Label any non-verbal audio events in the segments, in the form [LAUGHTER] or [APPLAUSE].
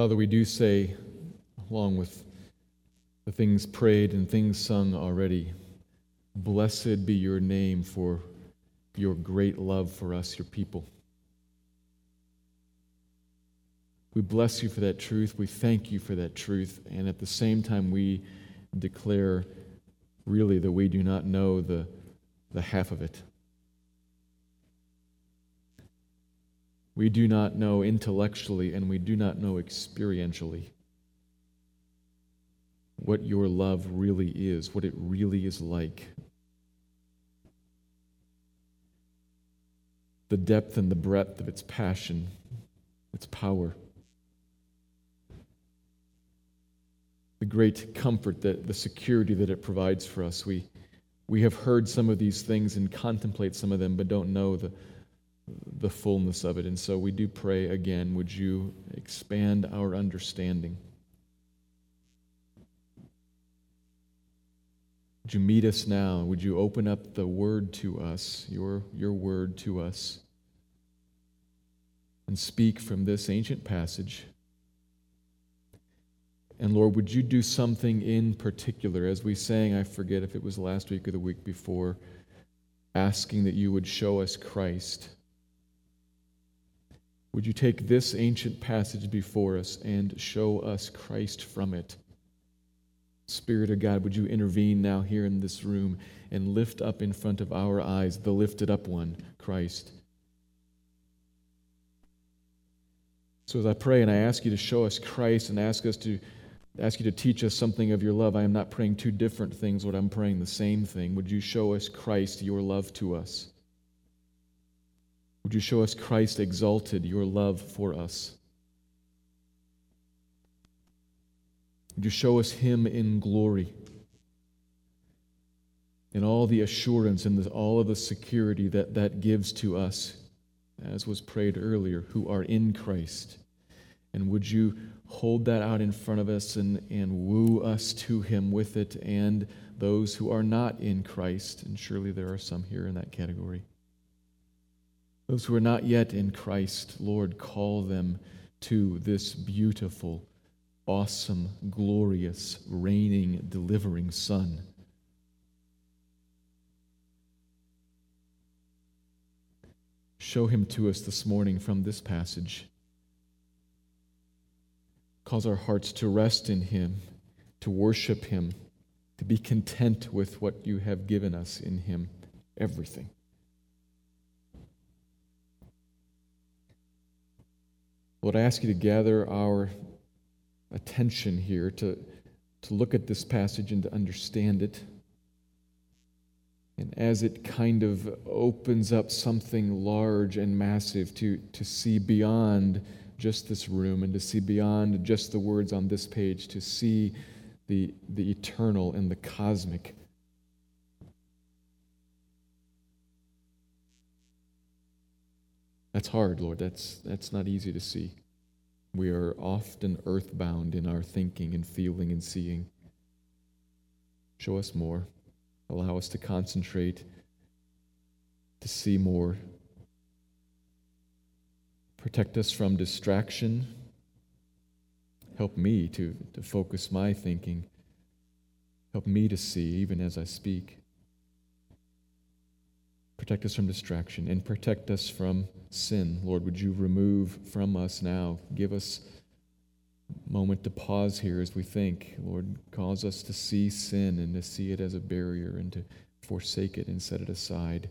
Father, we do say, along with the things prayed and things sung already, blessed be your name for your great love for us, your people. We bless you for that truth. We thank you for that truth. And at the same time, we declare really that we do not know the, the half of it. We do not know intellectually and we do not know experientially what your love really is, what it really is like. The depth and the breadth of its passion, its power. The great comfort that the security that it provides for us. We, we have heard some of these things and contemplate some of them, but don't know the, the fullness of it. And so we do pray again, would you expand our understanding? Would you meet us now? Would you open up the word to us, your, your word to us, and speak from this ancient passage? And Lord, would you do something in particular? As we sang, I forget if it was last week or the week before, asking that you would show us Christ would you take this ancient passage before us and show us Christ from it? Spirit of God, would you intervene now here in this room and lift up in front of our eyes the lifted up one, Christ? So as I pray and I ask you to show us Christ and ask us to ask you to teach us something of your love, I am not praying two different things, Lord. I'm praying the same thing. Would you show us Christ, your love to us? Would you show us Christ exalted, your love for us? Would you show us Him in glory? And all the assurance and all of the security that that gives to us, as was prayed earlier, who are in Christ. And would you hold that out in front of us and, and woo us to Him with it and those who are not in Christ? And surely there are some here in that category. Those who are not yet in Christ, Lord, call them to this beautiful, awesome, glorious, reigning, delivering Son. Show him to us this morning from this passage. Cause our hearts to rest in him, to worship him, to be content with what you have given us in him, everything. Lord, I ask you to gather our attention here to, to look at this passage and to understand it. And as it kind of opens up something large and massive to, to see beyond just this room and to see beyond just the words on this page, to see the, the eternal and the cosmic That's hard, Lord. That's, that's not easy to see. We are often earthbound in our thinking and feeling and seeing. Show us more. Allow us to concentrate, to see more. Protect us from distraction. Help me to, to focus my thinking. Help me to see even as I speak. Protect us from distraction and protect us from sin. Lord, would you remove from us now? Give us a moment to pause here as we think. Lord, cause us to see sin and to see it as a barrier and to forsake it and set it aside.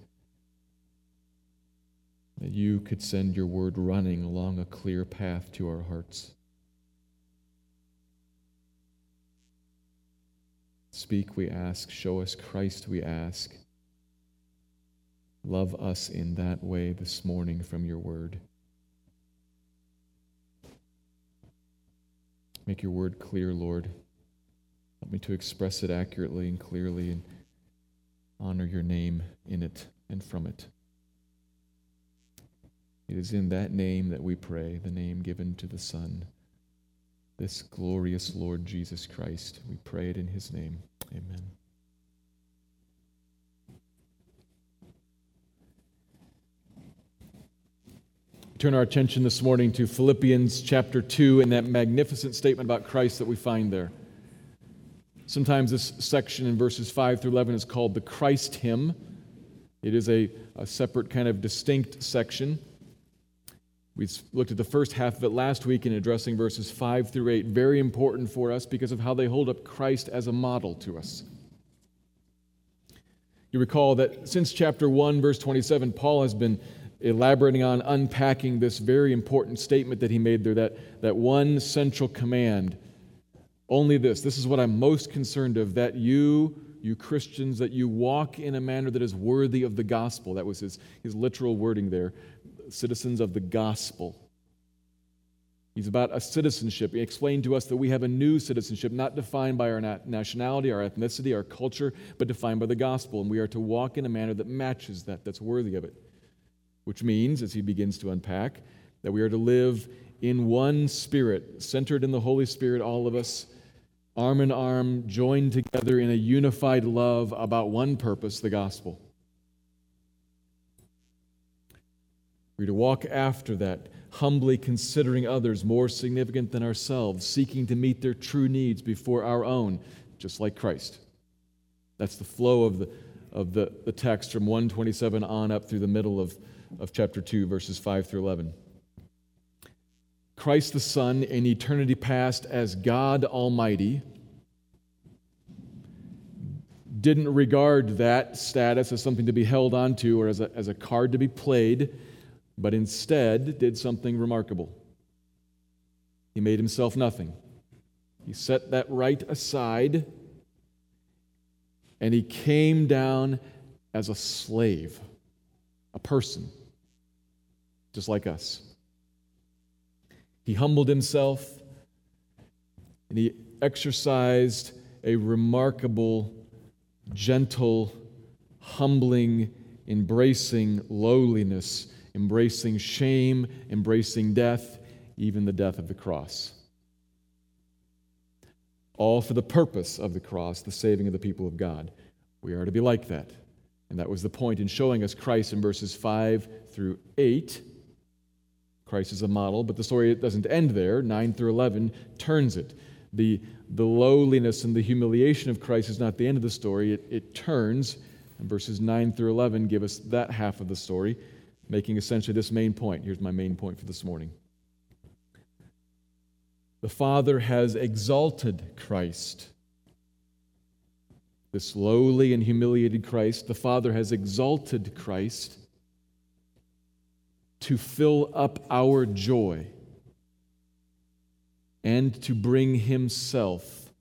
That you could send your word running along a clear path to our hearts. Speak, we ask. Show us Christ, we ask. Love us in that way this morning from your word. Make your word clear, Lord. Help me to express it accurately and clearly and honor your name in it and from it. It is in that name that we pray, the name given to the Son, this glorious Lord Jesus Christ. We pray it in his name. Amen. Turn our attention this morning to Philippians chapter 2 and that magnificent statement about Christ that we find there. Sometimes this section in verses 5 through 11 is called the Christ hymn. It is a, a separate kind of distinct section. We looked at the first half of it last week in addressing verses 5 through 8. Very important for us because of how they hold up Christ as a model to us. You recall that since chapter 1, verse 27, Paul has been elaborating on unpacking this very important statement that he made there that, that one central command only this this is what i'm most concerned of that you you christians that you walk in a manner that is worthy of the gospel. That was his, his literal wording there. Citizens of the gospel. He's about a citizenship. He explained to us that we have a new citizenship not defined by our nationality our ethnicity our culture but defined by the gospel. And we are to walk in a manner that matches that that's worthy of it which means, as he begins to unpack, that we are to live in one spirit, centered in the Holy Spirit, all of us, arm in arm, joined together in a unified love about one purpose the gospel. We're to walk after that, humbly considering others more significant than ourselves, seeking to meet their true needs before our own, just like Christ. That's the flow of the, of the, the text from 127 on up through the middle of of chapter 2, verses 5 through 11. Christ the Son in eternity past as God Almighty didn't regard that status as something to be held onto or as a, as a card to be played, but instead did something remarkable. He made himself nothing. He set that right aside and he came down as a slave, a person just like us. He humbled himself and he exercised a remarkable, gentle, humbling, embracing lowliness, embracing shame, embracing death, even the death of the cross. All for the purpose of the cross, the saving of the people of God. We are to be like that. And that was the point in showing us Christ in verses 5 through 8 Christ is a model, but the story doesn't end there. 9 through 11 turns it. The, the lowliness and the humiliation of Christ is not the end of the story, it, it turns. And verses 9 through 11 give us that half of the story, making essentially this main point. Here's my main point for this morning. The Father has exalted Christ. This lowly and humiliated Christ, the Father has exalted Christ to fill up our joy and to bring himself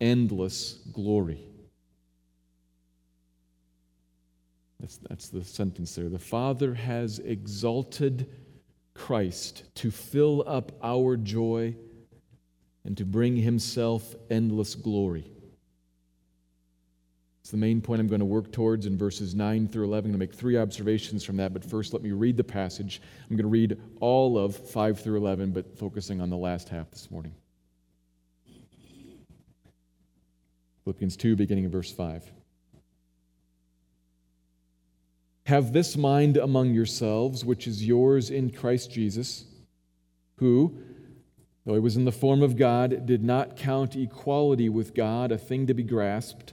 endless glory. That's, that's the sentence there. The Father has exalted Christ to fill up our joy and to bring himself endless glory. It's the main point I'm going to work towards in verses 9 through 11. I'm going to make three observations from that, but first let me read the passage. I'm going to read all of 5 through 11, but focusing on the last half this morning. Philippians 2, beginning in verse 5. Have this mind among yourselves, which is yours in Christ Jesus, who, though he was in the form of God, did not count equality with God a thing to be grasped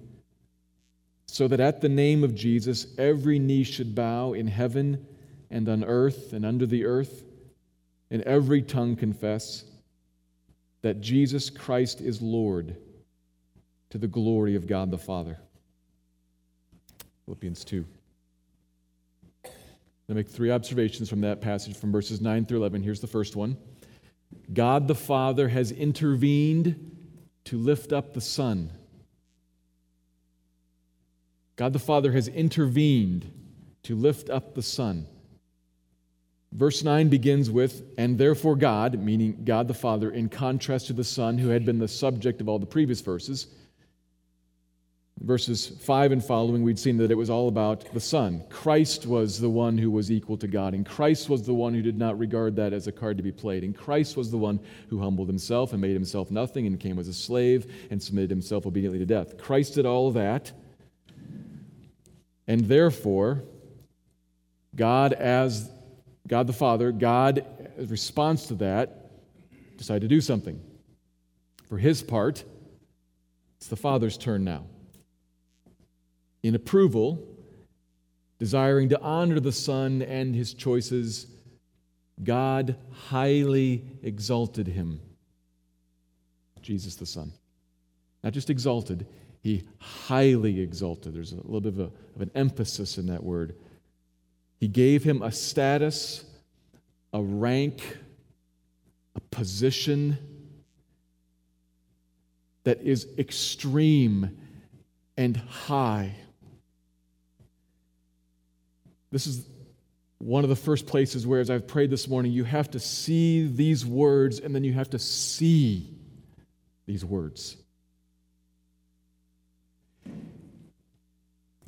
so that at the name of Jesus every knee should bow in heaven and on earth and under the earth, and every tongue confess that Jesus Christ is Lord to the glory of God the Father. Philippians 2. I make three observations from that passage from verses 9 through 11. Here's the first one God the Father has intervened to lift up the Son. God the Father has intervened to lift up the Son. Verse 9 begins with, and therefore God, meaning God the Father, in contrast to the Son, who had been the subject of all the previous verses, verses 5 and following, we'd seen that it was all about the Son. Christ was the one who was equal to God, and Christ was the one who did not regard that as a card to be played. And Christ was the one who humbled himself and made himself nothing and came as a slave and submitted himself obediently to death. Christ did all that. And therefore, God, as God the Father, God, as response to that, decided to do something. For his part, it's the Father's turn now in approval, desiring to honor the Son and his choices, God highly exalted him. Jesus the Son. Not just exalted, he highly exalted. There's a little bit of, a, of an emphasis in that word. He gave him a status, a rank, a position that is extreme and high. This is one of the first places where, as I've prayed this morning, you have to see these words and then you have to see these words.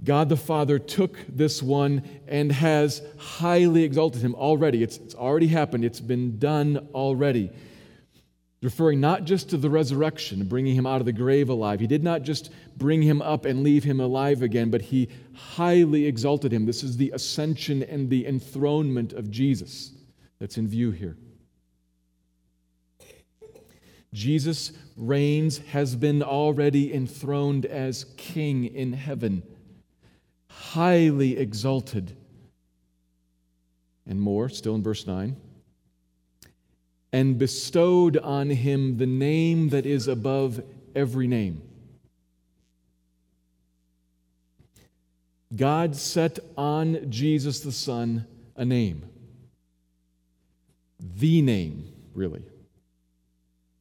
God the Father took this one and has highly exalted him already. It's, it's already happened, it's been done already referring not just to the resurrection, bringing him out of the grave alive. He did not just bring him up and leave him alive again, but he highly exalted him. This is the ascension and the enthronement of Jesus that's in view here. Jesus reigns, has been already enthroned as king in heaven, highly exalted. And more, still in verse 9 and bestowed on him the name that is above every name. God set on Jesus the Son a name. The name, really.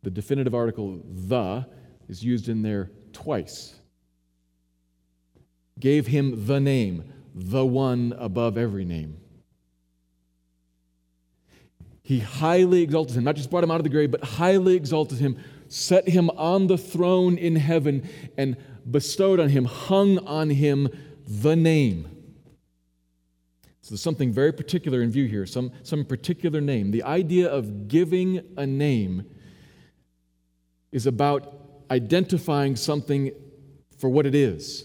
The definitive article, the, is used in there twice. Gave him the name, the one above every name. He highly exalted him, not just brought him out of the grave, but highly exalted him, set him on the throne in heaven, and bestowed on him, hung on him the name. So there's something very particular in view here, some, some particular name. The idea of giving a name is about identifying something for what it is,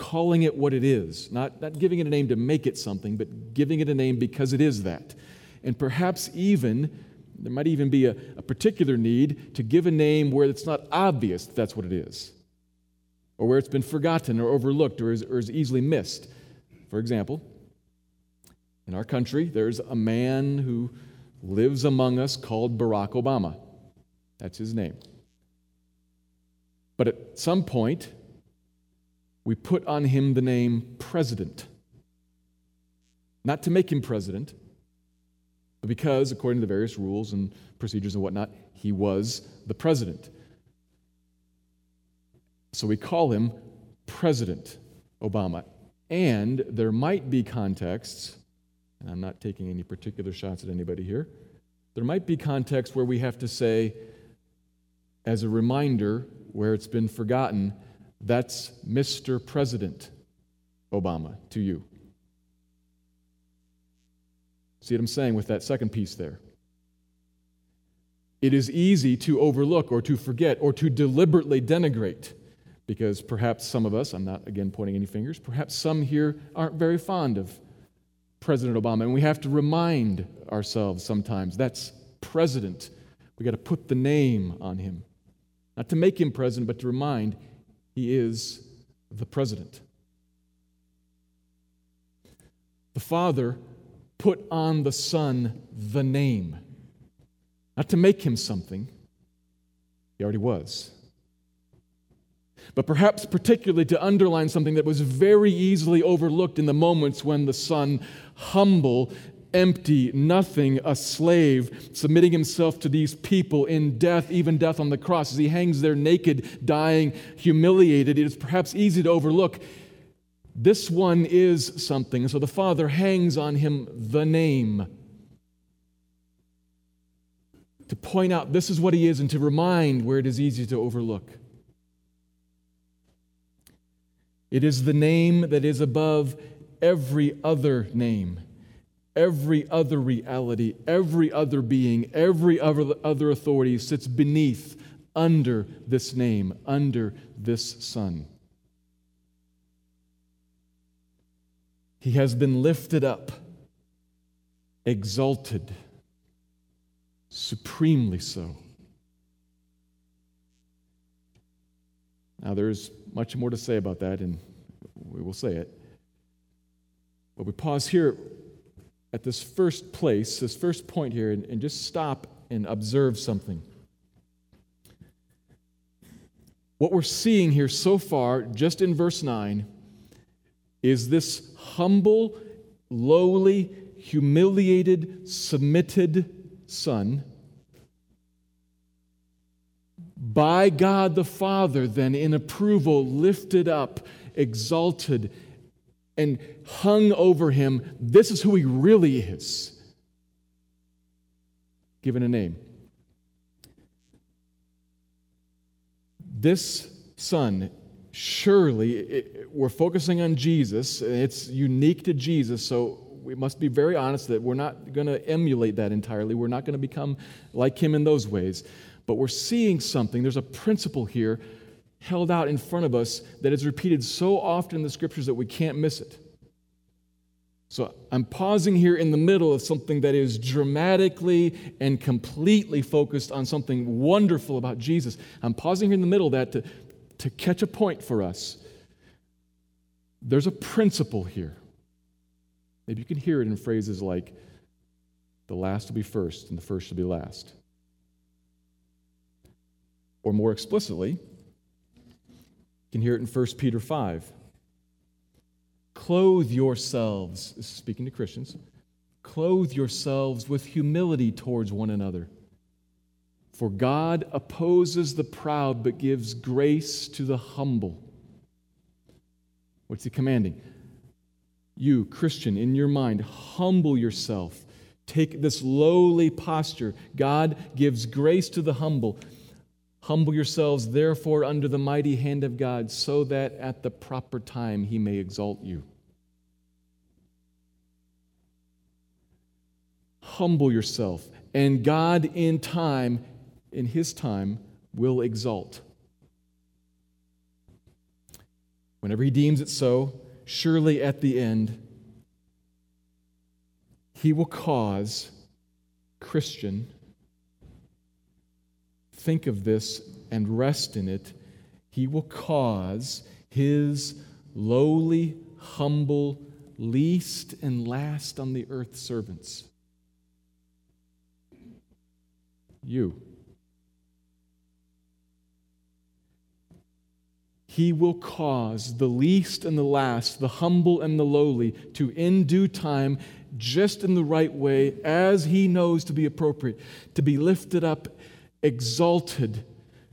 calling it what it is, not, not giving it a name to make it something, but giving it a name because it is that and perhaps even there might even be a, a, particular need to give a name where it's not obvious that that's what it is, or where it's been forgotten or overlooked or is, or is easily missed. For example, in our country, there's a man who lives among us called Barack Obama. That's his name. But at some point, we put on him the name president. Not to make him president, but because, according to the various rules and procedures and whatnot, he was the president. So we call him President Obama. And there might be contexts, and I'm not taking any particular shots at anybody here, there might be contexts where we have to say, as a reminder, where it's been forgotten, that's Mr. President Obama to you. See what I'm saying with that second piece there? It is easy to overlook or to forget or to deliberately denigrate because perhaps some of us, I'm not again pointing any fingers, perhaps some here aren't very fond of President Obama. And we have to remind ourselves sometimes that's president. We got to put the name on him. Not to make him president, but to remind he is the president. The Father put on the Son the name. Not to make him something, he already was. but perhaps particularly to underline something that was very easily overlooked in the moments when the Son, humble, empty, nothing, a slave, submitting himself to these people in death, even death on the cross, as he hangs there naked, dying, humiliated, it is perhaps easy to overlook. This one is something. So the Father hangs on him the name to point out this is what he is and to remind where it is easy to overlook. It is the name that is above every other name, every other reality, every other being, every other, other authority sits beneath, under this name, under this Son. He has been lifted up, exalted, supremely so. Now, there's much more to say about that, and we will say it. But we pause here at this first place, this first point here, and, and just stop and observe something. What we're seeing here so far, just in verse 9, is this humble, lowly, humiliated, submitted son by God the Father, then in approval, lifted up, exalted, and hung over him. This is who he really is. Given a name. This son, surely, it, we're focusing on Jesus, it's unique to Jesus, so we must be very honest that we're not going to emulate that entirely. We're not going to become like him in those ways. But we're seeing something. There's a principle here held out in front of us that is repeated so often in the scriptures that we can't miss it. So I'm pausing here in the middle of something that is dramatically and completely focused on something wonderful about Jesus. I'm pausing here in the middle of that to, to catch a point for us. There's a principle here. Maybe you can hear it in phrases like, the last will be first and the first will be last. Or more explicitly, can hear it in 1 Peter 5. Clothe yourselves, speaking to Christians, clothe yourselves with humility towards one another. For God opposes the proud but gives grace to the humble. What's he commanding? You, Christian, in your mind, humble yourself. Take this lowly posture. God gives grace to the humble. Humble yourselves, therefore, under the mighty hand of God, so that at the proper time he may exalt you. Humble yourself, and God, in time, in his time, will exalt. Whenever he deems it so, surely at the end, he will cause Christian think of this and rest in it, he will cause his lowly, humble, least and last on the earth servants. You. He will cause the least and the last, the humble and the lowly, to in due time, just in the right way, as he knows to be appropriate, to be lifted up exalted,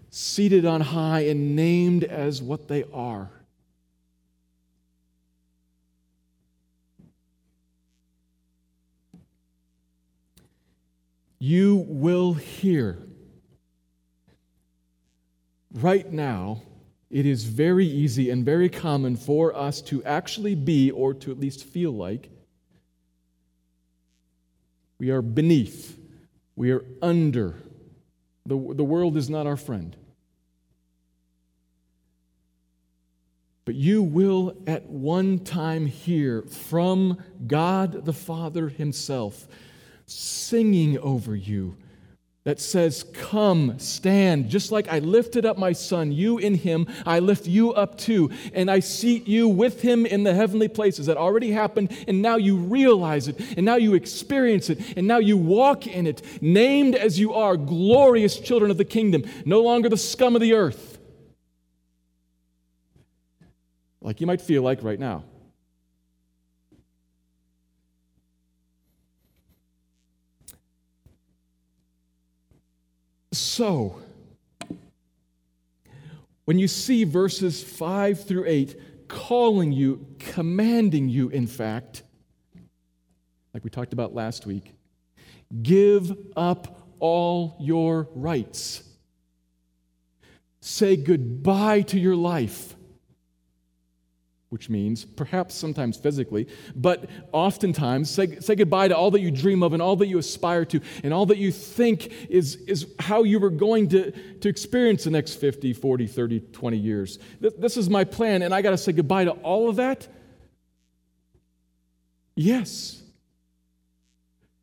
seated on high, and named as what they are. You will hear. Right now, it is very easy and very common for us to actually be, or to at least feel like, we are beneath, we are under, the, the world is not our friend. But you will at one time hear from God the Father Himself singing over you that says, Come, stand. Just like I lifted up my son, you in him, I lift you up too. And I seat you with him in the heavenly places. That already happened, and now you realize it, and now you experience it, and now you walk in it, named as you are, glorious children of the kingdom, no longer the scum of the earth. like you might feel like right now. So, when you see verses 5 through 8 calling you, commanding you, in fact, like we talked about last week, give up all your rights. Say goodbye to your life which means perhaps sometimes physically, but oftentimes say, say goodbye to all that you dream of and all that you aspire to and all that you think is, is how you were going to, to experience the next 50, 40, 30, 20 years. This, this is my plan, and I got to say goodbye to all of that? Yes.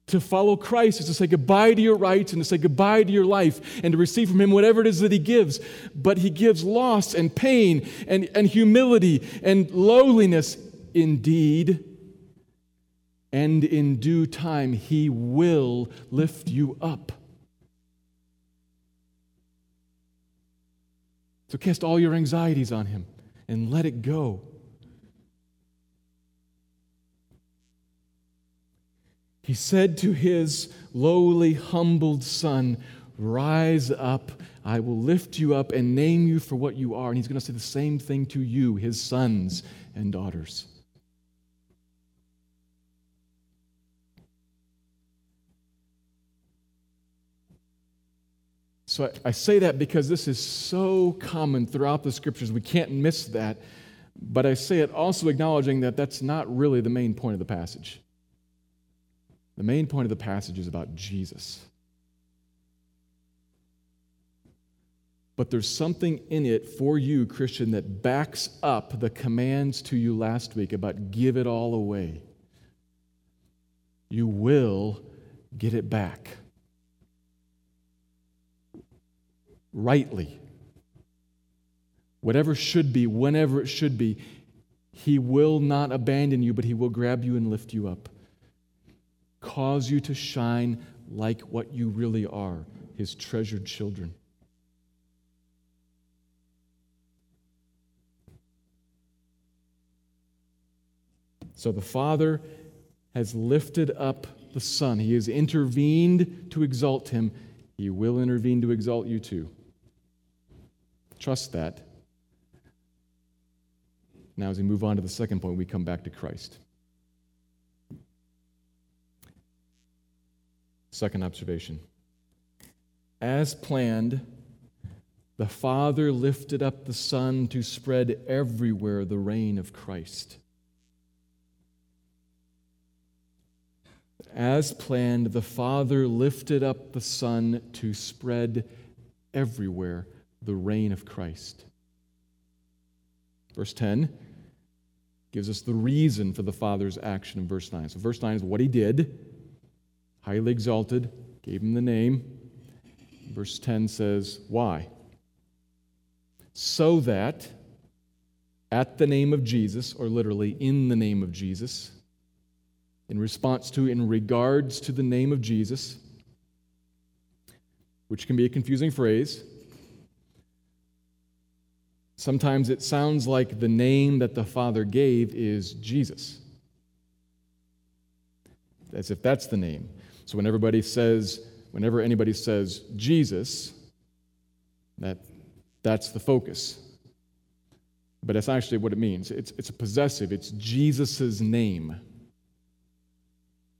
To follow Christ is to say goodbye to your rights and to say goodbye to your life and to receive from Him whatever it is that He gives. But He gives loss and pain and, and humility and lowliness indeed. And in due time, He will lift you up. So cast all your anxieties on Him and let it go. He said to his lowly, humbled son, Rise up, I will lift you up and name you for what you are. And he's going to say the same thing to you, his sons and daughters. So I, I, say that because this is so common throughout the scriptures. We can't miss that. But I say it also acknowledging that that's not really the main point of the passage. The main point of the passage is about Jesus. But there's something in it for you, Christian, that backs up the commands to you last week about give it all away. You will get it back. Rightly. Whatever should be, whenever it should be, He will not abandon you, but He will grab you and lift you up cause you to shine like what you really are his treasured children. So the Father has lifted up the Son. He has intervened to exalt him. He will intervene to exalt you too. Trust that. Now, as we move on to the second point, we come back to Christ. Second observation. As planned, the Father lifted up the Son to spread everywhere the reign of Christ. As planned, the Father lifted up the Son to spread everywhere the reign of Christ. Verse 10 gives us the reason for the Father's action in verse 9. So, verse 9 is what he did highly exalted, gave him the name. Verse 10 says, Why? So that at the name of Jesus, or literally in the name of Jesus, in response to, in regards to the name of Jesus, which can be a confusing phrase. Sometimes it sounds like the name that the Father gave is Jesus, as if that's the name. So when everybody says, whenever anybody says Jesus, that, that's the focus. But that's actually what it means. It's, it's a possessive, it's Jesus' name,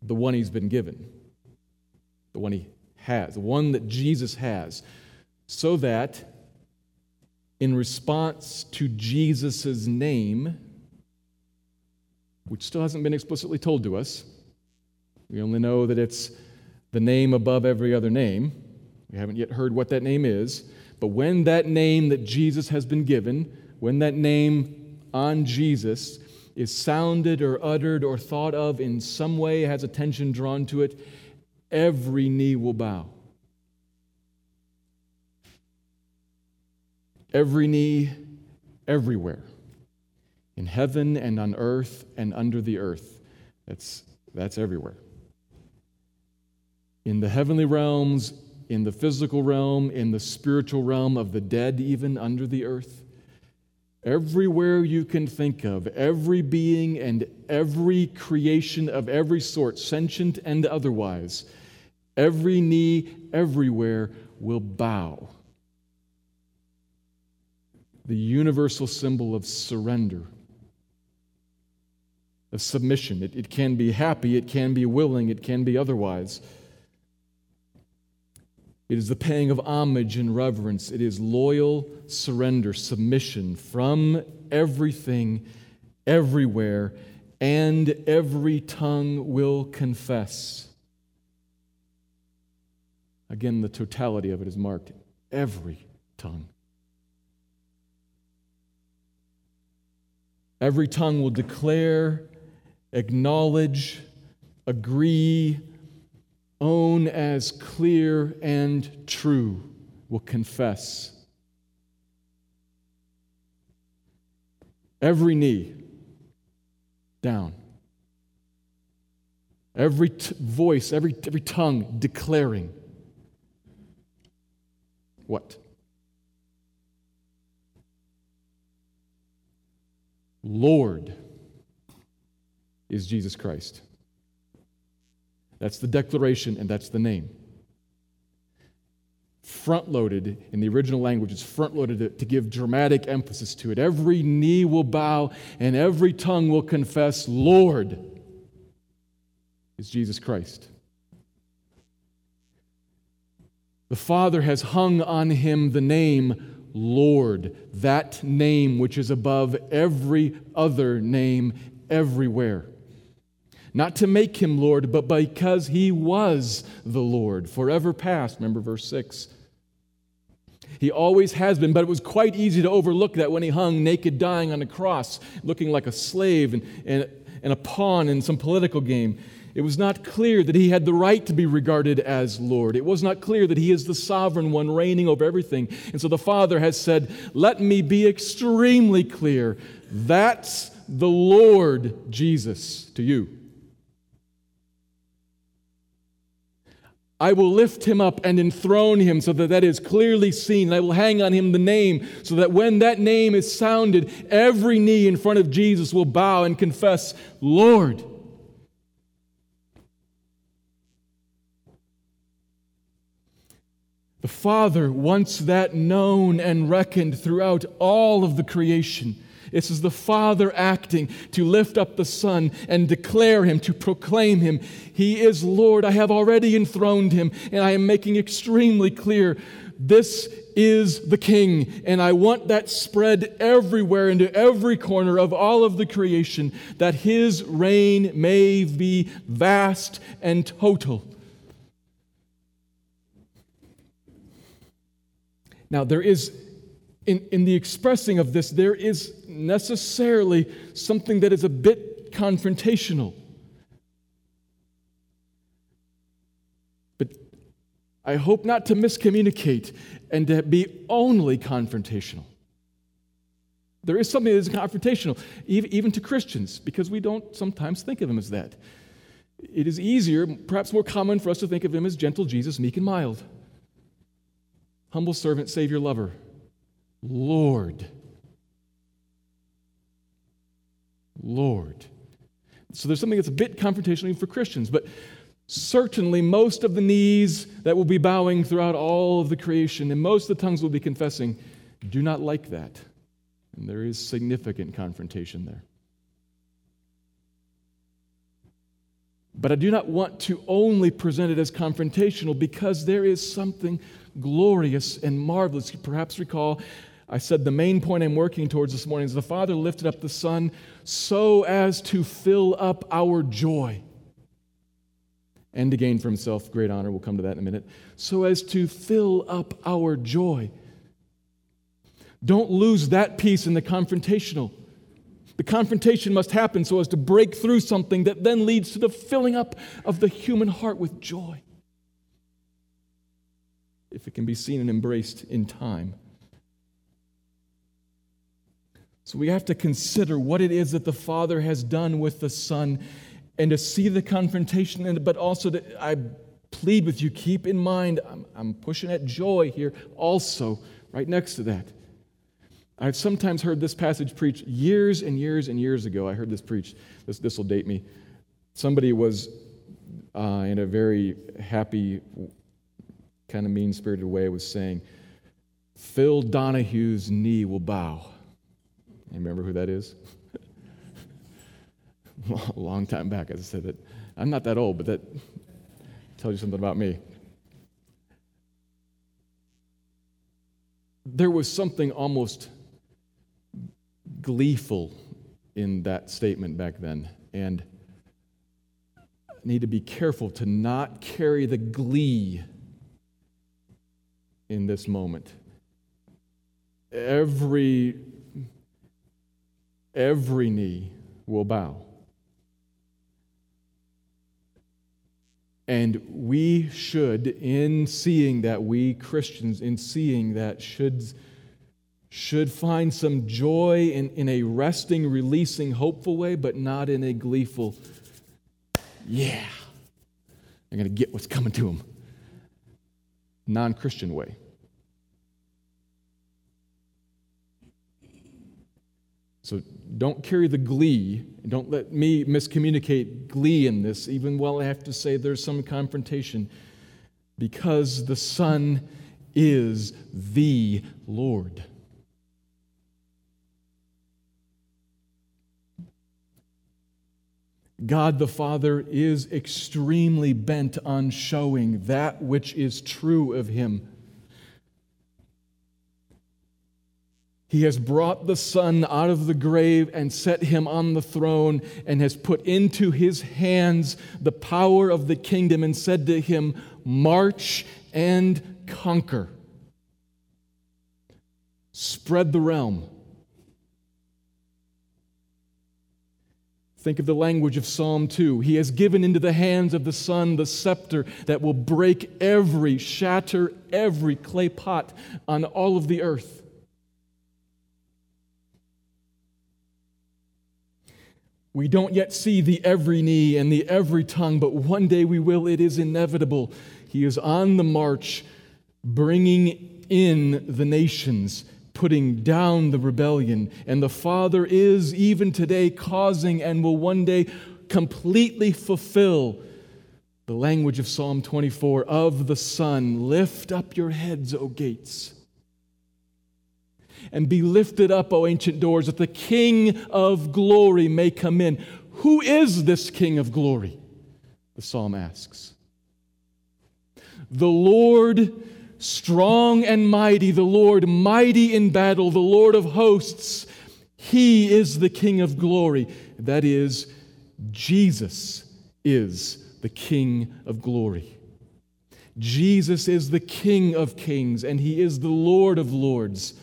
the one he's been given, the one he has, the one that Jesus has, so that in response to Jesus' name, which still hasn't been explicitly told to us, we only know that it's the name above every other name. We haven't yet heard what that name is. But when that name that Jesus has been given, when that name on Jesus is sounded or uttered or thought of in some way, has attention drawn to it, every knee will bow. Every knee, everywhere, in heaven and on earth and under the earth. That's, that's everywhere in the heavenly realms, in the physical realm, in the spiritual realm of the dead, even under the earth. Everywhere you can think of, every being and every creation of every sort, sentient and otherwise, every knee everywhere will bow. The universal symbol of surrender, of submission. It, it can be happy, it can be willing, it can be otherwise. It is the paying of homage and reverence. It is loyal surrender, submission from everything, everywhere, and every tongue will confess. Again, the totality of it is marked every tongue. Every tongue will declare, acknowledge, agree, own as clear and true, will confess. Every knee down. Every t- voice, every, every tongue declaring. What? Lord is Jesus Christ. That's the declaration, and that's the name. Front loaded in the original language, it's front loaded to, give dramatic emphasis to it. Every knee will bow and every tongue will confess, Lord is Jesus Christ. The Father has hung on him the name Lord, that name which is above every other name everywhere not to make him Lord, but because he was the Lord, forever past. Remember verse 6. He always has been, but it was quite easy to overlook that when he hung naked, dying on a cross, looking like a slave and, and, and a pawn in some political game. It was not clear that he had the right to be regarded as Lord. It was not clear that he is the sovereign one reigning over everything. And so the Father has said, Let me be extremely clear. That's the Lord Jesus to you. I will lift him up and enthrone him so that that is clearly seen. I will hang on him the name so that when that name is sounded, every knee in front of Jesus will bow and confess, Lord. The Father wants that known and reckoned throughout all of the creation. This is the Father acting to lift up the Son and declare him, to proclaim him. He is Lord. I have already enthroned him, and I am making extremely clear this is the King. And I want that spread everywhere into every corner of all of the creation, that his reign may be vast and total. Now, there is in, in the expressing of this, there is necessarily something that is a bit confrontational. But I hope not to miscommunicate and to be only confrontational. There is something that is confrontational, even to Christians, because we don't sometimes think of him as that. It is easier, perhaps more common, for us to think of him as gentle Jesus, meek and mild, humble servant, Savior, lover. Lord. Lord. So there's something that's a bit confrontational even for Christians, but certainly most of the knees that will be bowing throughout all of the creation and most of the tongues will be confessing do not like that. And there is significant confrontation there. But I do not want to only present it as confrontational because there is something glorious and marvelous. You perhaps recall I said the main point I'm working towards this morning is the Father lifted up the Son so as to fill up our joy and to gain for himself great honor. We'll come to that in a minute. So as to fill up our joy. Don't lose that piece in the confrontational. The confrontation must happen so as to break through something that then leads to the filling up of the human heart with joy. If it can be seen and embraced in time. So we have to consider what it is that the Father has done with the Son and to see the confrontation, it, but also to, I plead with you, keep in mind, I'm, I'm pushing at joy here also, right next to that. I've sometimes heard this passage preached years and years and years ago. I heard this preached. This, this will date me. Somebody was uh, in a very happy, kind of mean spirited way, was saying, Phil Donahue's knee will bow. You remember who that is? [LAUGHS] a long time back, as I said that. I'm not that old, but that tells you something about me. There was something almost gleeful in that statement back then. And I need to be careful to not carry the glee in this moment. Every, every knee will bow. And we should, in seeing that, we Christians, in seeing that, should, should find some joy in, in a resting, releasing, hopeful way, but not in a gleeful, yeah, I'm going to get what's coming to them, non Christian way. So don't carry the glee. Don't let me miscommunicate glee in this, even while I have to say there's some confrontation, because the Son is the Lord. God the Father is extremely bent on showing that which is true of Him He has brought the Son out of the grave and set him on the throne and has put into his hands the power of the kingdom and said to him, March and conquer. Spread the realm. Think of the language of Psalm 2. He has given into the hands of the Son the scepter that will break every, shatter every clay pot on all of the earth. We don't yet see the every knee and the every tongue, but one day we will. It is inevitable. He is on the march, bringing in the nations, putting down the rebellion. And the Father is, even today, causing and will one day completely fulfill the language of Psalm 24 of the Son. Lift up your heads, O gates and be lifted up, O ancient doors, that the King of glory may come in. Who is this King of glory? The psalm asks. The Lord strong and mighty, the Lord mighty in battle, the Lord of hosts. He is the King of glory. That is, Jesus is the King of glory. Jesus is the King of kings, and He is the Lord of lords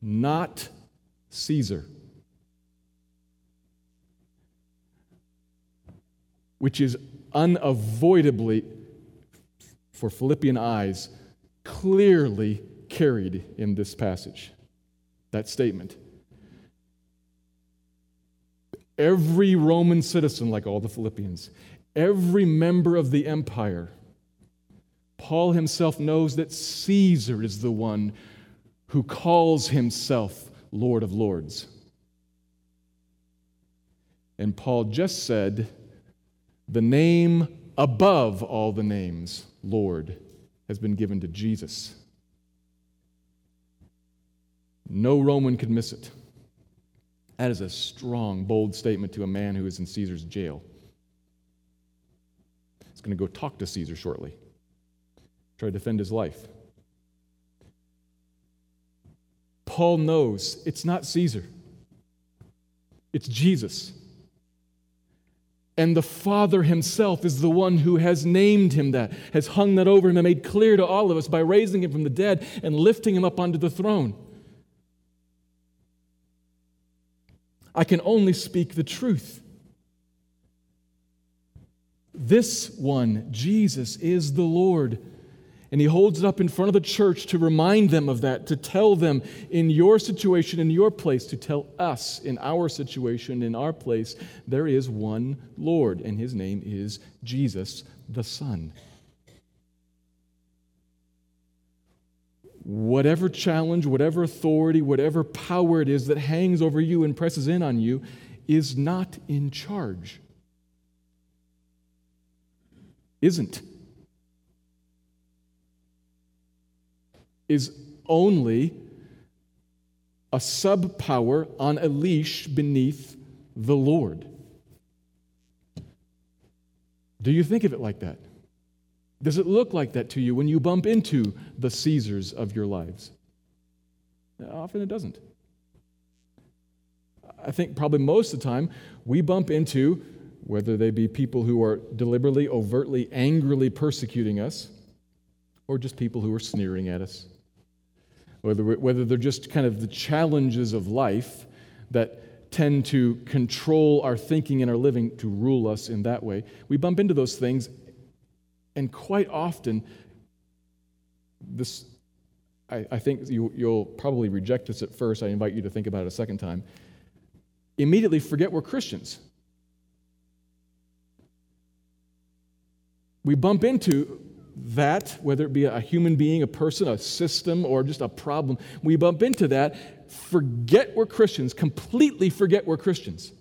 not Caesar. Which is unavoidably, for Philippian eyes, clearly carried in this passage. That statement. Every Roman citizen, like all the Philippians, every member of the empire, Paul himself knows that Caesar is the one who calls himself Lord of Lords. And Paul just said, the name above all the names, Lord, has been given to Jesus. No Roman could miss it. That is a strong, bold statement to a man who is in Caesar's jail. He's going to go talk to Caesar shortly, try to defend his life. Paul knows it's not Caesar, it's Jesus. And the Father Himself is the one who has named him that, has hung that over him, and made clear to all of us by raising him from the dead and lifting him up onto the throne. I can only speak the truth. This one, Jesus, is the Lord. And he holds it up in front of the church to remind them of that, to tell them in your situation, in your place, to tell us in our situation, in our place, there is one Lord, and his name is Jesus the Son. whatever challenge, whatever authority, whatever power it is that hangs over you and presses in on you is not in charge. Isn't. Is only a sub power on a leash beneath the Lord. Do you think of it like that? Does it look like that to you when you bump into the Caesars of your lives? Uh, often it doesn't. I think probably most of the time we bump into, whether they be people who are deliberately, overtly, angrily persecuting us, or just people who are sneering at us. Whether, whether they're just kind of the challenges of life that tend to control our thinking and our living to rule us in that way. We bump into those things and quite often, this, I, I think you, you'll probably reject this at first. I invite you to think about it a second time. Immediately forget we're Christians. We bump into that, whether it be a human being, a person, a system, or just a problem, we bump into that, forget we're Christians, completely forget we're Christians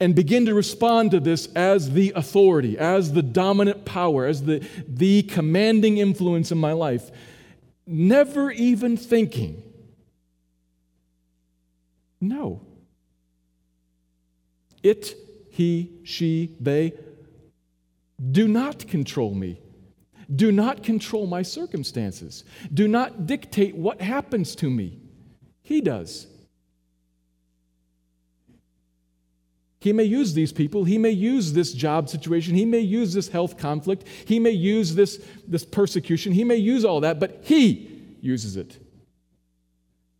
and begin to respond to this as the authority, as the dominant power, as the, the commanding influence in my life, never even thinking, no. It, he, she, they do not control me. Do not control my circumstances. Do not dictate what happens to me. He does. He may use these people. He may use this job situation. He may use this health conflict. He may use this, this persecution. He may use all that, but He uses it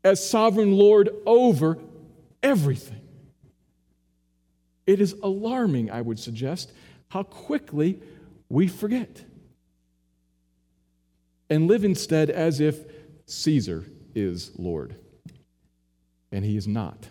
as sovereign Lord over everything. It is alarming, I would suggest, how quickly we forget and live instead as if Caesar is Lord. And he is not.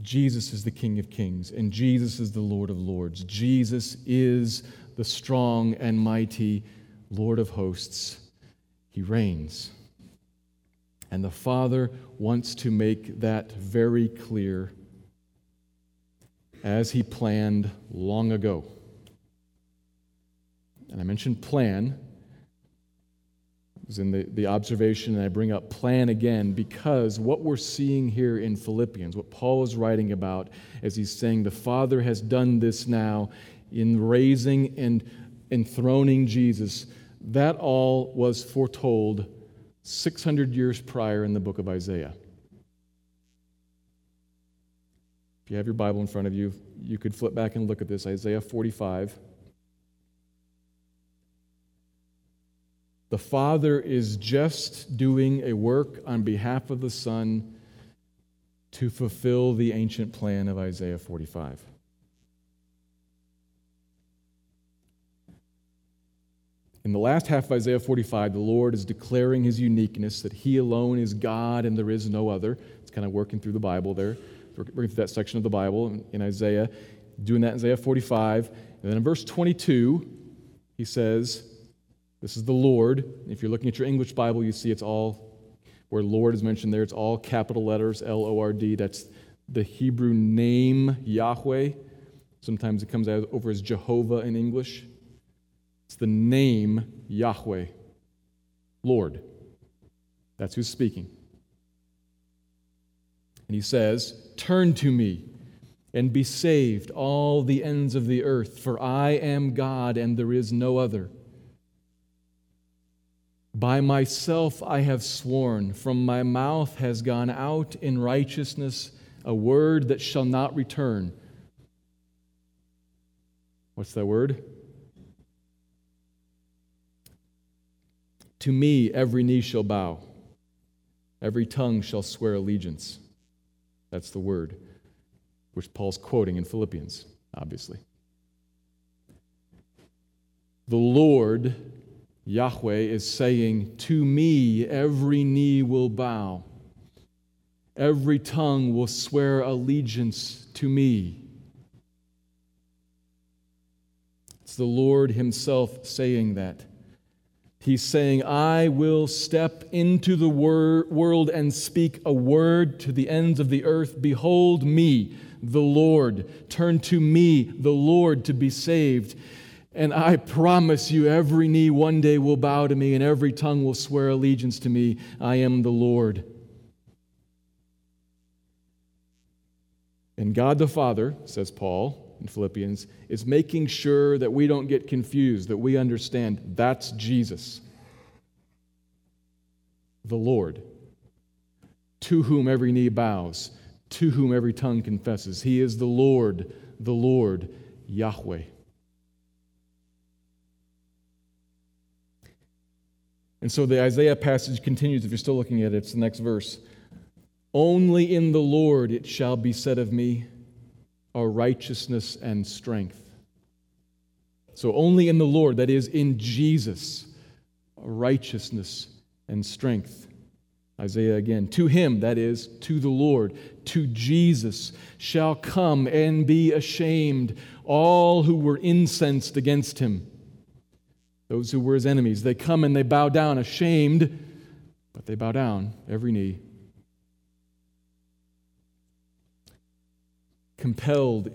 Jesus is the King of Kings and Jesus is the Lord of Lords. Jesus is the strong and mighty Lord of hosts. He reigns. And the Father wants to make that very clear as He planned long ago. And I mentioned plan It was in the, the observation, and I bring up plan again because what we're seeing here in Philippians, what Paul is writing about as he's saying the Father has done this now in raising and enthroning Jesus, that all was foretold 600 years prior in the book of Isaiah. If you have your Bible in front of you, you could flip back and look at this Isaiah 45. The Father is just doing a work on behalf of the Son to fulfill the ancient plan of Isaiah 45. In the last half of Isaiah 45, the Lord is declaring his uniqueness, that he alone is God and there is no other. It's kind of working through the Bible there, working through that section of the Bible in Isaiah, doing that in Isaiah 45. And then in verse 22, he says, this is the Lord. If you're looking at your English Bible, you see it's all, where Lord is mentioned there, it's all capital letters, L O R D. That's the Hebrew name Yahweh. Sometimes it comes out over as Jehovah in English. It's the name Yahweh, Lord. That's who's speaking. And he says, Turn to me and be saved, all the ends of the earth, for I am God and there is no other. By myself I have sworn, from my mouth has gone out in righteousness a word that shall not return. What's that word? To me every knee shall bow, every tongue shall swear allegiance. That's the word, which Paul's quoting in Philippians, obviously. The Lord Yahweh is saying, To me every knee will bow, every tongue will swear allegiance to me. It's the Lord Himself saying that. He's saying, I will step into the wor- world and speak a word to the ends of the earth. Behold me, the Lord. Turn to me, the Lord, to be saved. And I promise you, every knee one day will bow to me, and every tongue will swear allegiance to me. I am the Lord. And God the Father, says Paul in Philippians, is making sure that we don't get confused, that we understand that's Jesus, the Lord, to whom every knee bows, to whom every tongue confesses. He is the Lord, the Lord, Yahweh. And so the Isaiah passage continues, if you're still looking at it, it's the next verse. Only in the Lord it shall be said of me, are righteousness and strength. So only in the Lord, that is, in Jesus, righteousness and strength. Isaiah again, to him, that is, to the Lord, to Jesus, shall come and be ashamed all who were incensed against him those who were his enemies. They come and they bow down, ashamed, but they bow down, every knee. Compelled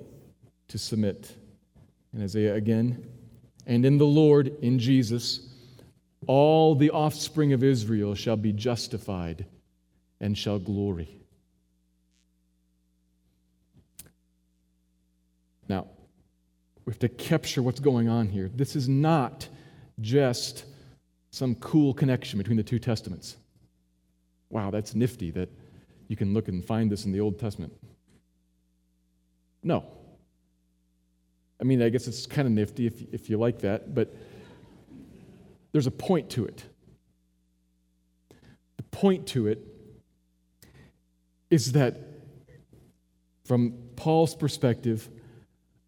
to submit. And Isaiah again, and in the Lord, in Jesus, all the offspring of Israel shall be justified and shall glory. Now, we have to capture what's going on here. This is not just some cool connection between the two testaments. Wow, that's nifty that you can look and find this in the Old Testament. No. I mean, I guess it's kind of nifty if, if you like that, but there's a point to it. The point to it is that, from Paul's perspective,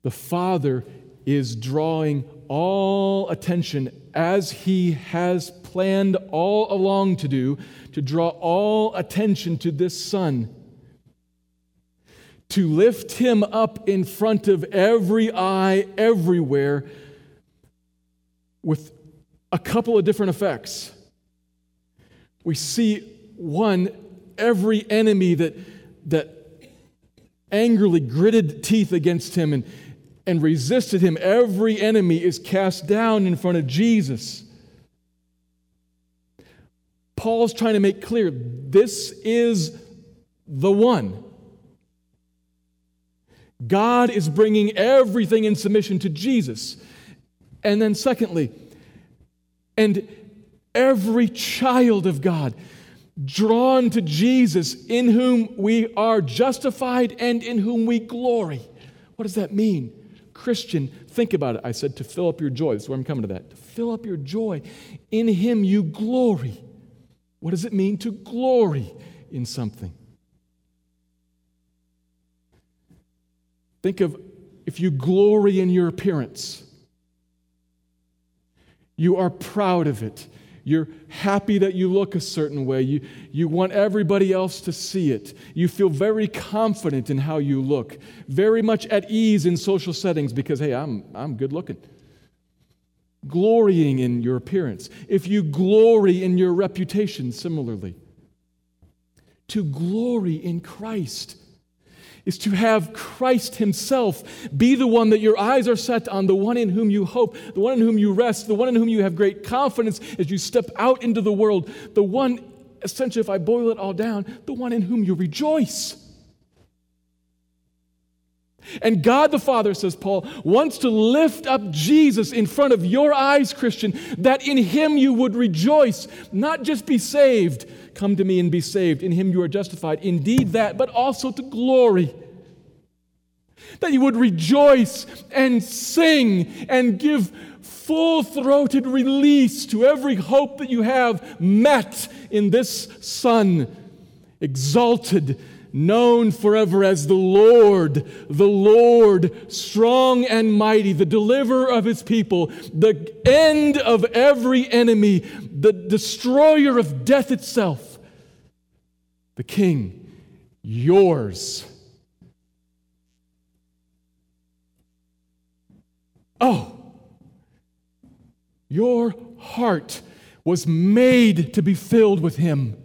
the Father is drawing all attention as he has planned all along to do, to draw all attention to this Son, to lift him up in front of every eye everywhere with a couple of different effects. We see one, every enemy that, that angrily gritted teeth against him and, and resisted him, every enemy is cast down in front of Jesus. Paul's trying to make clear this is the one. God is bringing everything in submission to Jesus. And then, secondly, and every child of God drawn to Jesus, in whom we are justified and in whom we glory. What does that mean? Christian, think about it. I said to fill up your joy. That's where I'm coming to that. To fill up your joy. In Him you glory. What does it mean to glory in something? Think of if you glory in your appearance, you are proud of it. You're happy that you look a certain way. You, you want everybody else to see it. You feel very confident in how you look, very much at ease in social settings because, hey, I'm, I'm good looking. Glorying in your appearance. If you glory in your reputation, similarly. To glory in Christ is to have Christ Himself be the one that your eyes are set on, the one in whom you hope, the one in whom you rest, the one in whom you have great confidence as you step out into the world, the one, essentially, if I boil it all down, the one in whom you rejoice. And God the Father, says Paul, wants to lift up Jesus in front of your eyes, Christian, that in Him you would rejoice, not just be saved Come to me and be saved. In him you are justified. Indeed, that, but also to glory. That you would rejoice and sing and give full throated release to every hope that you have met in this Son, exalted, known forever as the Lord, the Lord, strong and mighty, the deliverer of his people, the end of every enemy, the destroyer of death itself, the King yours. Oh, your heart was made to be filled with Him.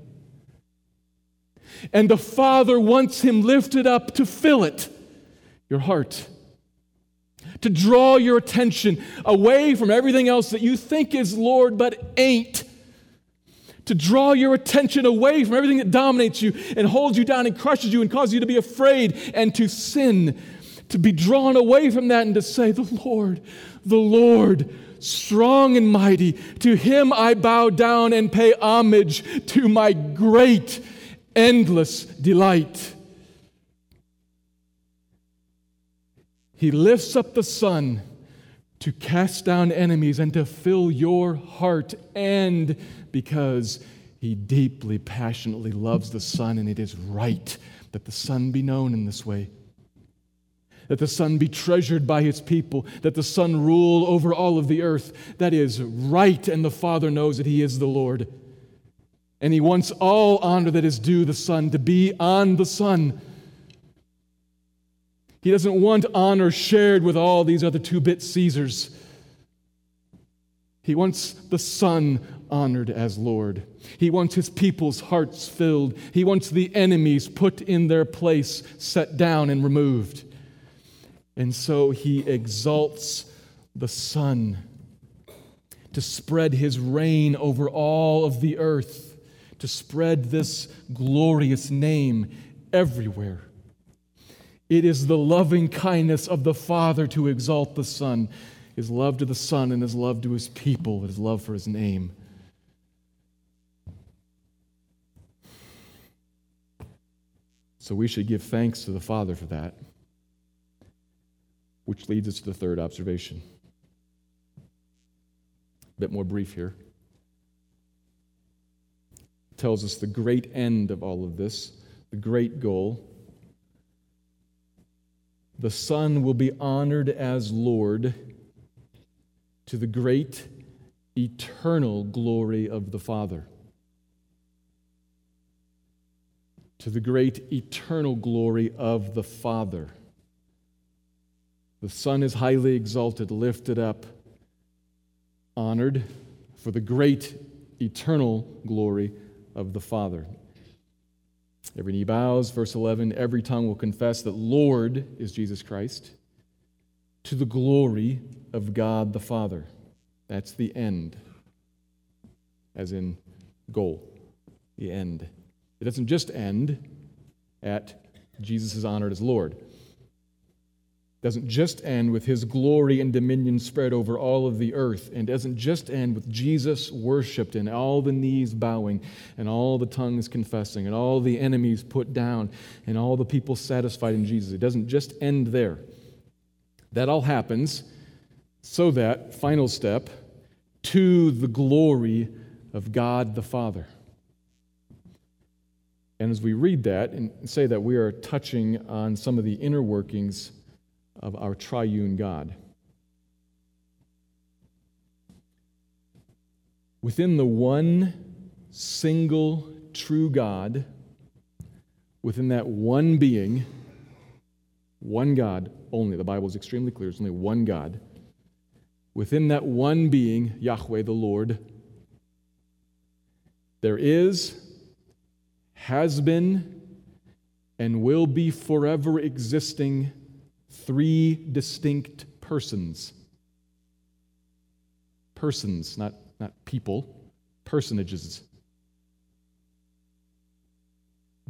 And the Father wants Him lifted up to fill it, your heart. To draw your attention away from everything else that you think is Lord but ain't to draw your attention away from everything that dominates you and holds you down and crushes you and causes you to be afraid and to sin, to be drawn away from that and to say, The Lord, the Lord, strong and mighty, to him I bow down and pay homage to my great, endless delight. He lifts up the Son to cast down enemies and to fill your heart and because he deeply, passionately loves the Son, and it is right that the Son be known in this way. That the Son be treasured by his people, that the Son rule over all of the earth. That is right, and the Father knows that he is the Lord. And he wants all honor that is due the Son to be on the Son. He doesn't want honor shared with all these other two bit Caesars. He wants the Son honored as Lord. He wants his people's hearts filled. He wants the enemies put in their place, set down, and removed. And so he exalts the Son to spread his reign over all of the earth, to spread this glorious name everywhere. It is the loving kindness of the Father to exalt the Son his love to the Son and his love to his people, his love for his name. So we should give thanks to the Father for that, which leads us to the third observation. A bit more brief here. Tells us the great end of all of this, the great goal. The Son will be honored as Lord to the great eternal glory of the Father. To the great eternal glory of the Father. The Son is highly exalted, lifted up, honored for the great eternal glory of the Father. Every knee bows, verse 11, every tongue will confess that Lord is Jesus Christ to the glory of God the Father. That's the end, as in goal, the end. It doesn't just end at Jesus is honored as Lord. Doesn't just end with his glory and dominion spread over all of the earth, and doesn't just end with Jesus worshiped and all the knees bowing and all the tongues confessing and all the enemies put down and all the people satisfied in Jesus. It doesn't just end there. That all happens so that, final step, to the glory of God the Father. And as we read that and say that, we are touching on some of the inner workings of our triune God. Within the one single true God, within that one being, one God only. The Bible is extremely clear. There's only one God. Within that one being, Yahweh the Lord, there is, has been, and will be forever existing three distinct persons. Persons, not, not people, personages.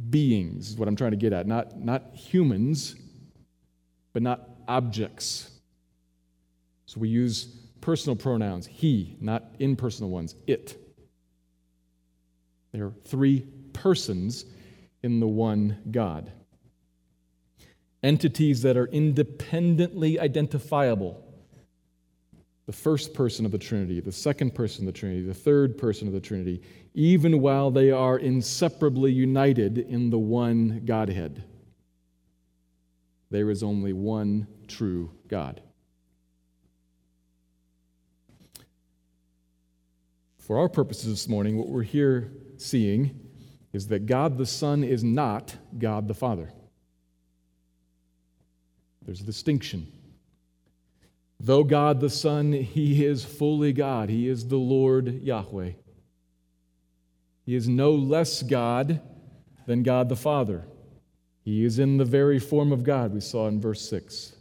Beings is what I'm trying to get at. Not, not humans, but not objects. So we use personal pronouns he, not impersonal ones, it. There are three persons in the one God. Entities that are independently identifiable. The first person of the Trinity, the second person of the Trinity, the third person of the Trinity, even while they are inseparably united in the one Godhead there is only one true God. For our purposes this morning, what we're here seeing is that God the Son is not God the Father. There's a distinction. Though God the Son, He is fully God. He is the Lord Yahweh. He is no less God than God the Father. He is in the very form of God, we saw in verse 6.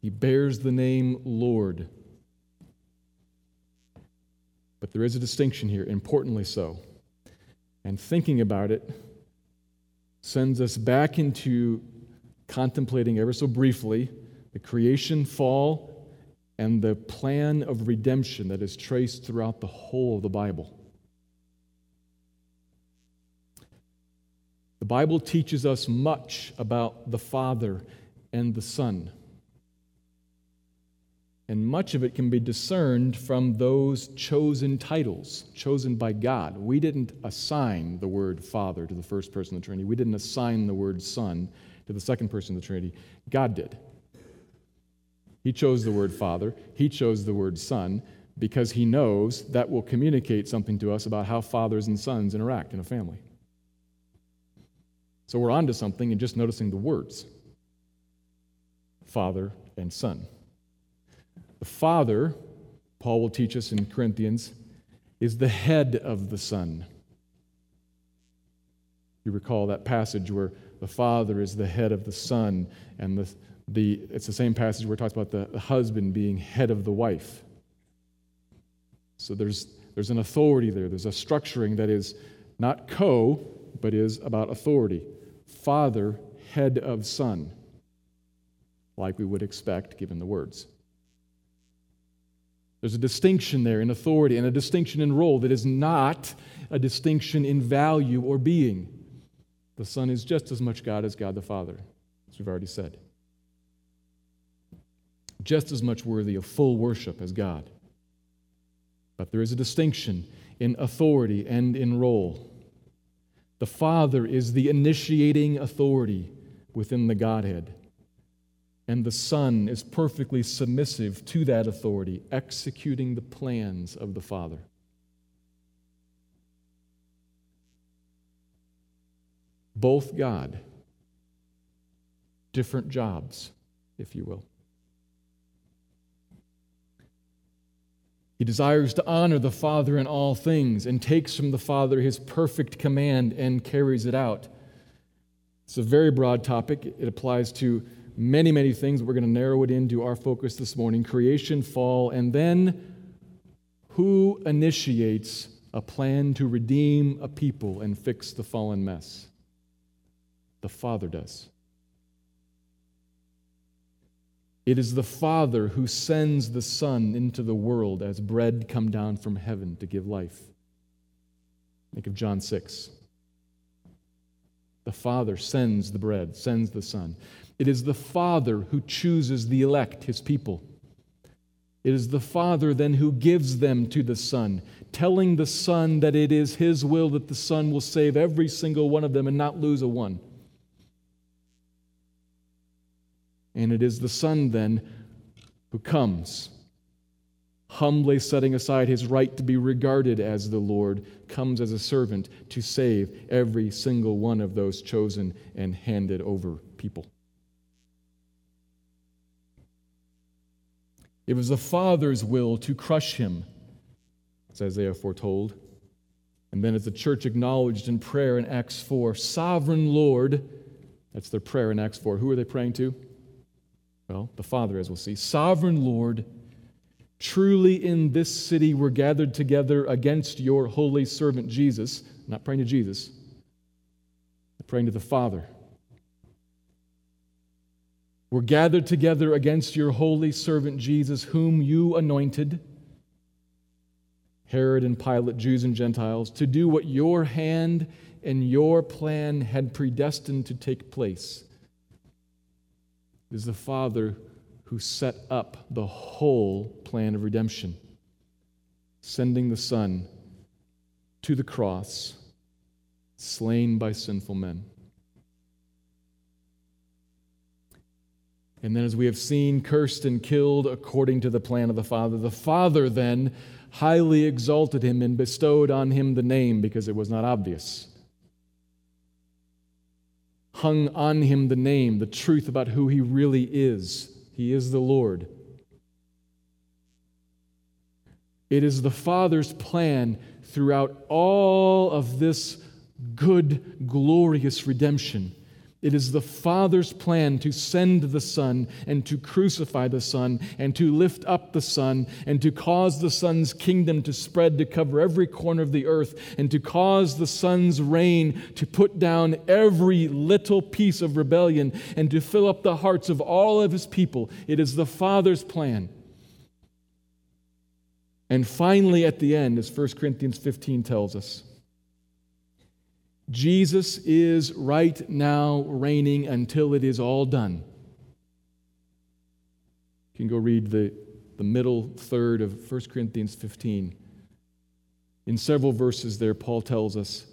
He bears the name Lord. But there is a distinction here, importantly so. And thinking about it sends us back into contemplating ever so briefly the creation fall and the plan of redemption that is traced throughout the whole of the Bible. The Bible teaches us much about the Father and the Son. And much of it can be discerned from those chosen titles, chosen by God. We didn't assign the word Father to the first person of the Trinity. We didn't assign the word Son to the second person of the Trinity. God did. He chose the word Father, He chose the word Son, because He knows that will communicate something to us about how fathers and sons interact in a family. So we're on to something and just noticing the words Father and Son. The Father, Paul will teach us in Corinthians, is the head of the Son. You recall that passage where the Father is the head of the Son, and the, the, it's the same passage where it talks about the, the husband being head of the wife. So there's, there's an authority there, there's a structuring that is not co, but is about authority. Father, head of Son, like we would expect given the words. There's a distinction there in authority and a distinction in role that is not a distinction in value or being. The Son is just as much God as God the Father, as we've already said. Just as much worthy of full worship as God. But there is a distinction in authority and in role. The Father is the initiating authority within the Godhead and the Son is perfectly submissive to that authority, executing the plans of the Father. Both God, different jobs, if you will. He desires to honor the Father in all things and takes from the Father his perfect command and carries it out. It's a very broad topic. It applies to many, many things. We're going to narrow it into our focus this morning creation, fall, and then who initiates a plan to redeem a people and fix the fallen mess? The Father does. It is the Father who sends the Son into the world as bread come down from heaven to give life. Think of John 6. The Father sends the bread, sends the Son. It is the Father who chooses the elect, his people. It is the Father then who gives them to the Son, telling the Son that it is his will that the Son will save every single one of them and not lose a one. And it is the Son then who comes, humbly setting aside his right to be regarded as the Lord, comes as a servant to save every single one of those chosen and handed over people. It was the Father's will to crush him, as Isaiah foretold. And then, as the church acknowledged in prayer in Acts 4, Sovereign Lord, that's their prayer in Acts 4. Who are they praying to? Well, the Father, as we'll see. Sovereign Lord, truly in this city we're gathered together against your holy servant Jesus. I'm not praying to Jesus, I'm praying to the Father were gathered together against your holy servant Jesus, whom you anointed, Herod and Pilate, Jews and Gentiles, to do what your hand and your plan had predestined to take place. Is the Father who set up the whole plan of redemption, sending the Son to the cross, slain by sinful men. And then, as we have seen, cursed and killed according to the plan of the Father. The Father then highly exalted him and bestowed on him the name because it was not obvious. Hung on him the name, the truth about who he really is. He is the Lord. It is the Father's plan throughout all of this good, glorious redemption it is the Father's plan to send the Son and to crucify the Son and to lift up the Son and to cause the Son's kingdom to spread to cover every corner of the earth and to cause the Son's reign to put down every little piece of rebellion and to fill up the hearts of all of His people. It is the Father's plan. And finally, at the end, as 1 Corinthians 15 tells us, Jesus is right now reigning until it is all done. You can go read the, the middle third of 1 Corinthians 15. In several verses there, Paul tells us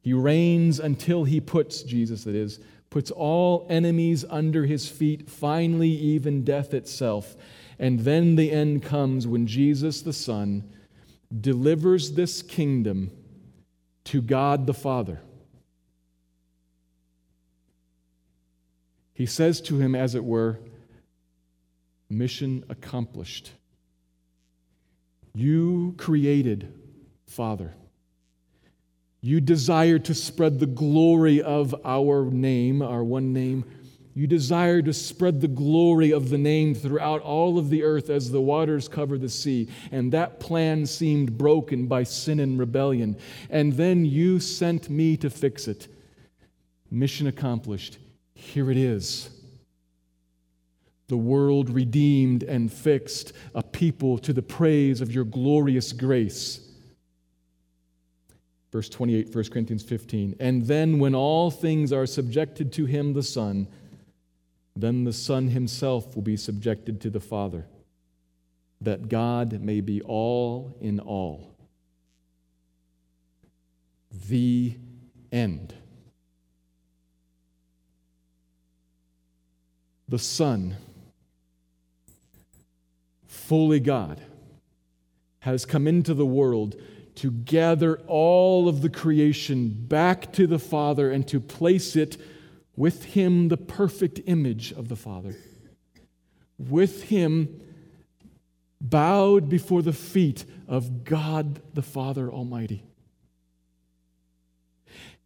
he reigns until he puts, Jesus that is, puts all enemies under his feet, finally, even death itself. And then the end comes when Jesus the Son delivers this kingdom to God the Father. He says to him, as it were, mission accomplished. You created, Father. You desire to spread the glory of our name, our one name. You desire to spread the glory of the name throughout all of the earth as the waters cover the sea. And that plan seemed broken by sin and rebellion. And then you sent me to fix it. Mission accomplished. Here it is. The world redeemed and fixed, a people to the praise of your glorious grace. Verse 28, 1 Corinthians 15. And then, when all things are subjected to him, the Son, then the Son himself will be subjected to the Father, that God may be all in all. The end. The Son, fully God, has come into the world to gather all of the creation back to the Father and to place it with Him, the perfect image of the Father. With Him, bowed before the feet of God the Father Almighty.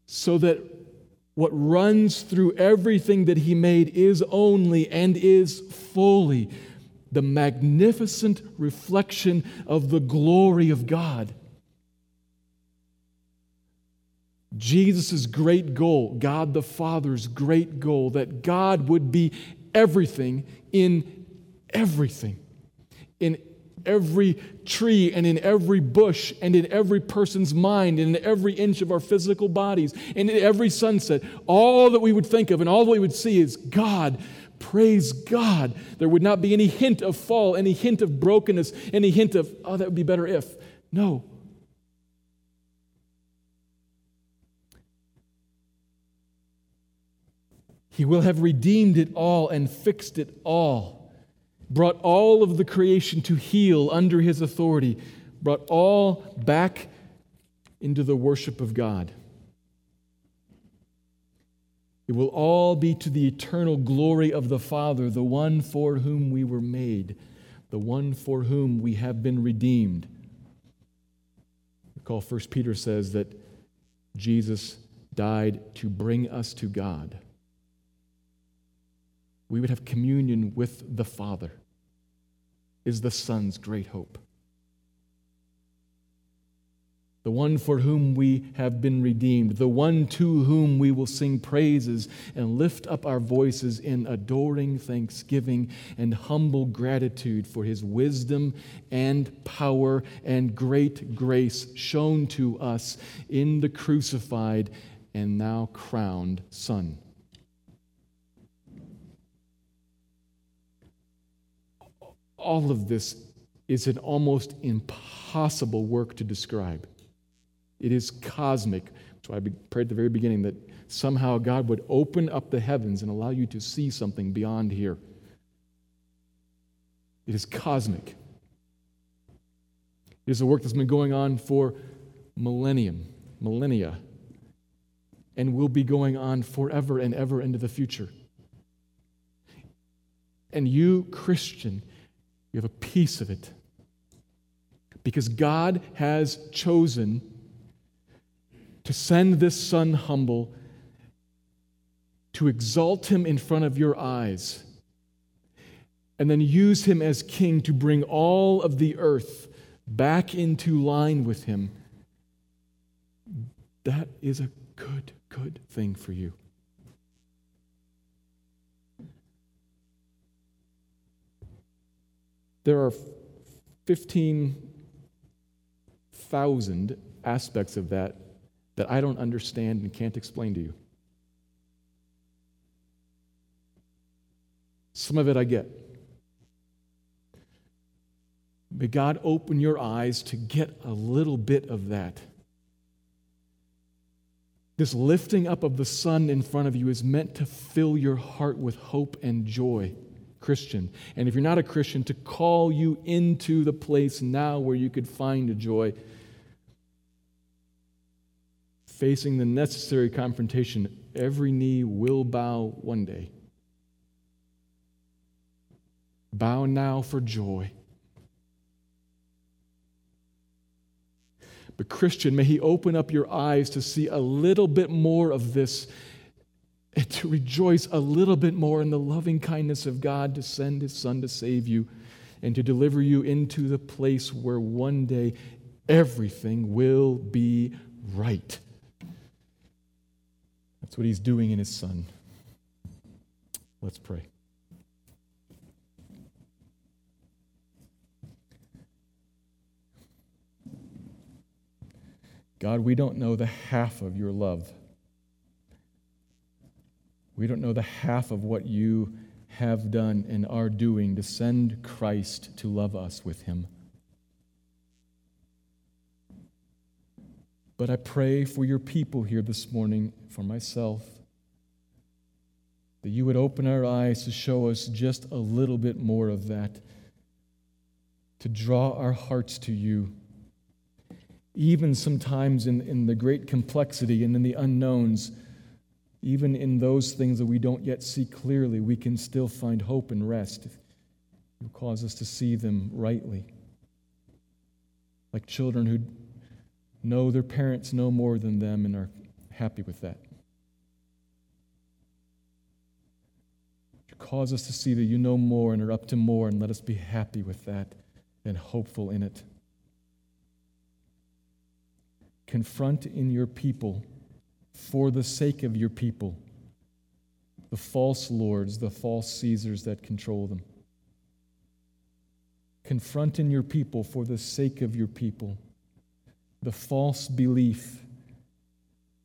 So that what runs through everything that he made is only and is fully the magnificent reflection of the glory of God. Jesus' great goal, God the Father's great goal, that God would be everything in everything, in every tree and in every bush and in every person's mind and in every inch of our physical bodies and in every sunset. All that we would think of and all that we would see is God. Praise God. There would not be any hint of fall, any hint of brokenness, any hint of, oh, that would be better if. No. He will have redeemed it all and fixed it all brought all of the creation to heel under his authority, brought all back into the worship of God. It will all be to the eternal glory of the Father, the one for whom we were made, the one for whom we have been redeemed. Recall 1 Peter says that Jesus died to bring us to God we would have communion with the Father, is the Son's great hope. The one for whom we have been redeemed, the one to whom we will sing praises and lift up our voices in adoring thanksgiving and humble gratitude for his wisdom and power and great grace shown to us in the crucified and now crowned Son. All of this is an almost impossible work to describe. It is cosmic. So I prayed at the very beginning that somehow God would open up the heavens and allow you to see something beyond here. It is cosmic. It is a work that's been going on for millennium, millennia, and will be going on forever and ever into the future. And you, Christian, you have a piece of it. Because God has chosen to send this son humble to exalt him in front of your eyes and then use him as king to bring all of the earth back into line with him, that is a good, good thing for you. There are 15,000 aspects of that that I don't understand and can't explain to you. Some of it I get. May God open your eyes to get a little bit of that. This lifting up of the Son in front of you is meant to fill your heart with hope and joy, Christian. And if you're not a Christian, to call you into the place now where you could find a joy, facing the necessary confrontation. Every knee will bow one day. Bow now for joy. But, Christian, may He open up your eyes to see a little bit more of this and to rejoice a little bit more in the loving kindness of God to send His Son to save you and to deliver you into the place where one day everything will be right. That's what He's doing in His Son. Let's pray. God, we don't know the half of your love. We don't know the half of what you have done and are doing to send Christ to love us with him. But I pray for your people here this morning, for myself, that you would open our eyes to show us just a little bit more of that, to draw our hearts to you even sometimes in, in the great complexity and in the unknowns, even in those things that we don't yet see clearly, we can still find hope and rest. You cause us to see them rightly. Like children who know their parents know more than them and are happy with that. You cause us to see that you know more and are up to more, and let us be happy with that and hopeful in it confront in your people, for the sake of your people, the false lords, the false Caesars that control them. Confront in your people, for the sake of your people, the false belief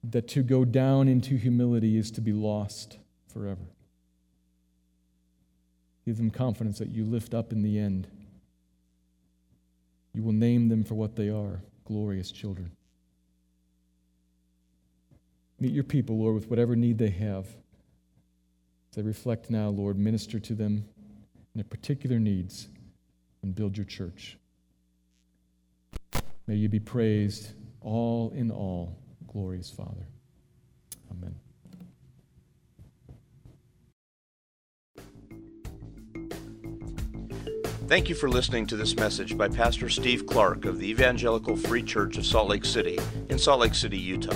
that to go down into humility is to be lost forever. Give them confidence that you lift up in the end. You will name them for what they are glorious children. Meet your people, Lord, with whatever need they have. As they reflect now, Lord, minister to them in their particular needs and build your church. May you be praised, all in all, glorious Father. Amen. Thank you for listening to this message by Pastor Steve Clark of the Evangelical Free Church of Salt Lake City in Salt Lake City, Utah.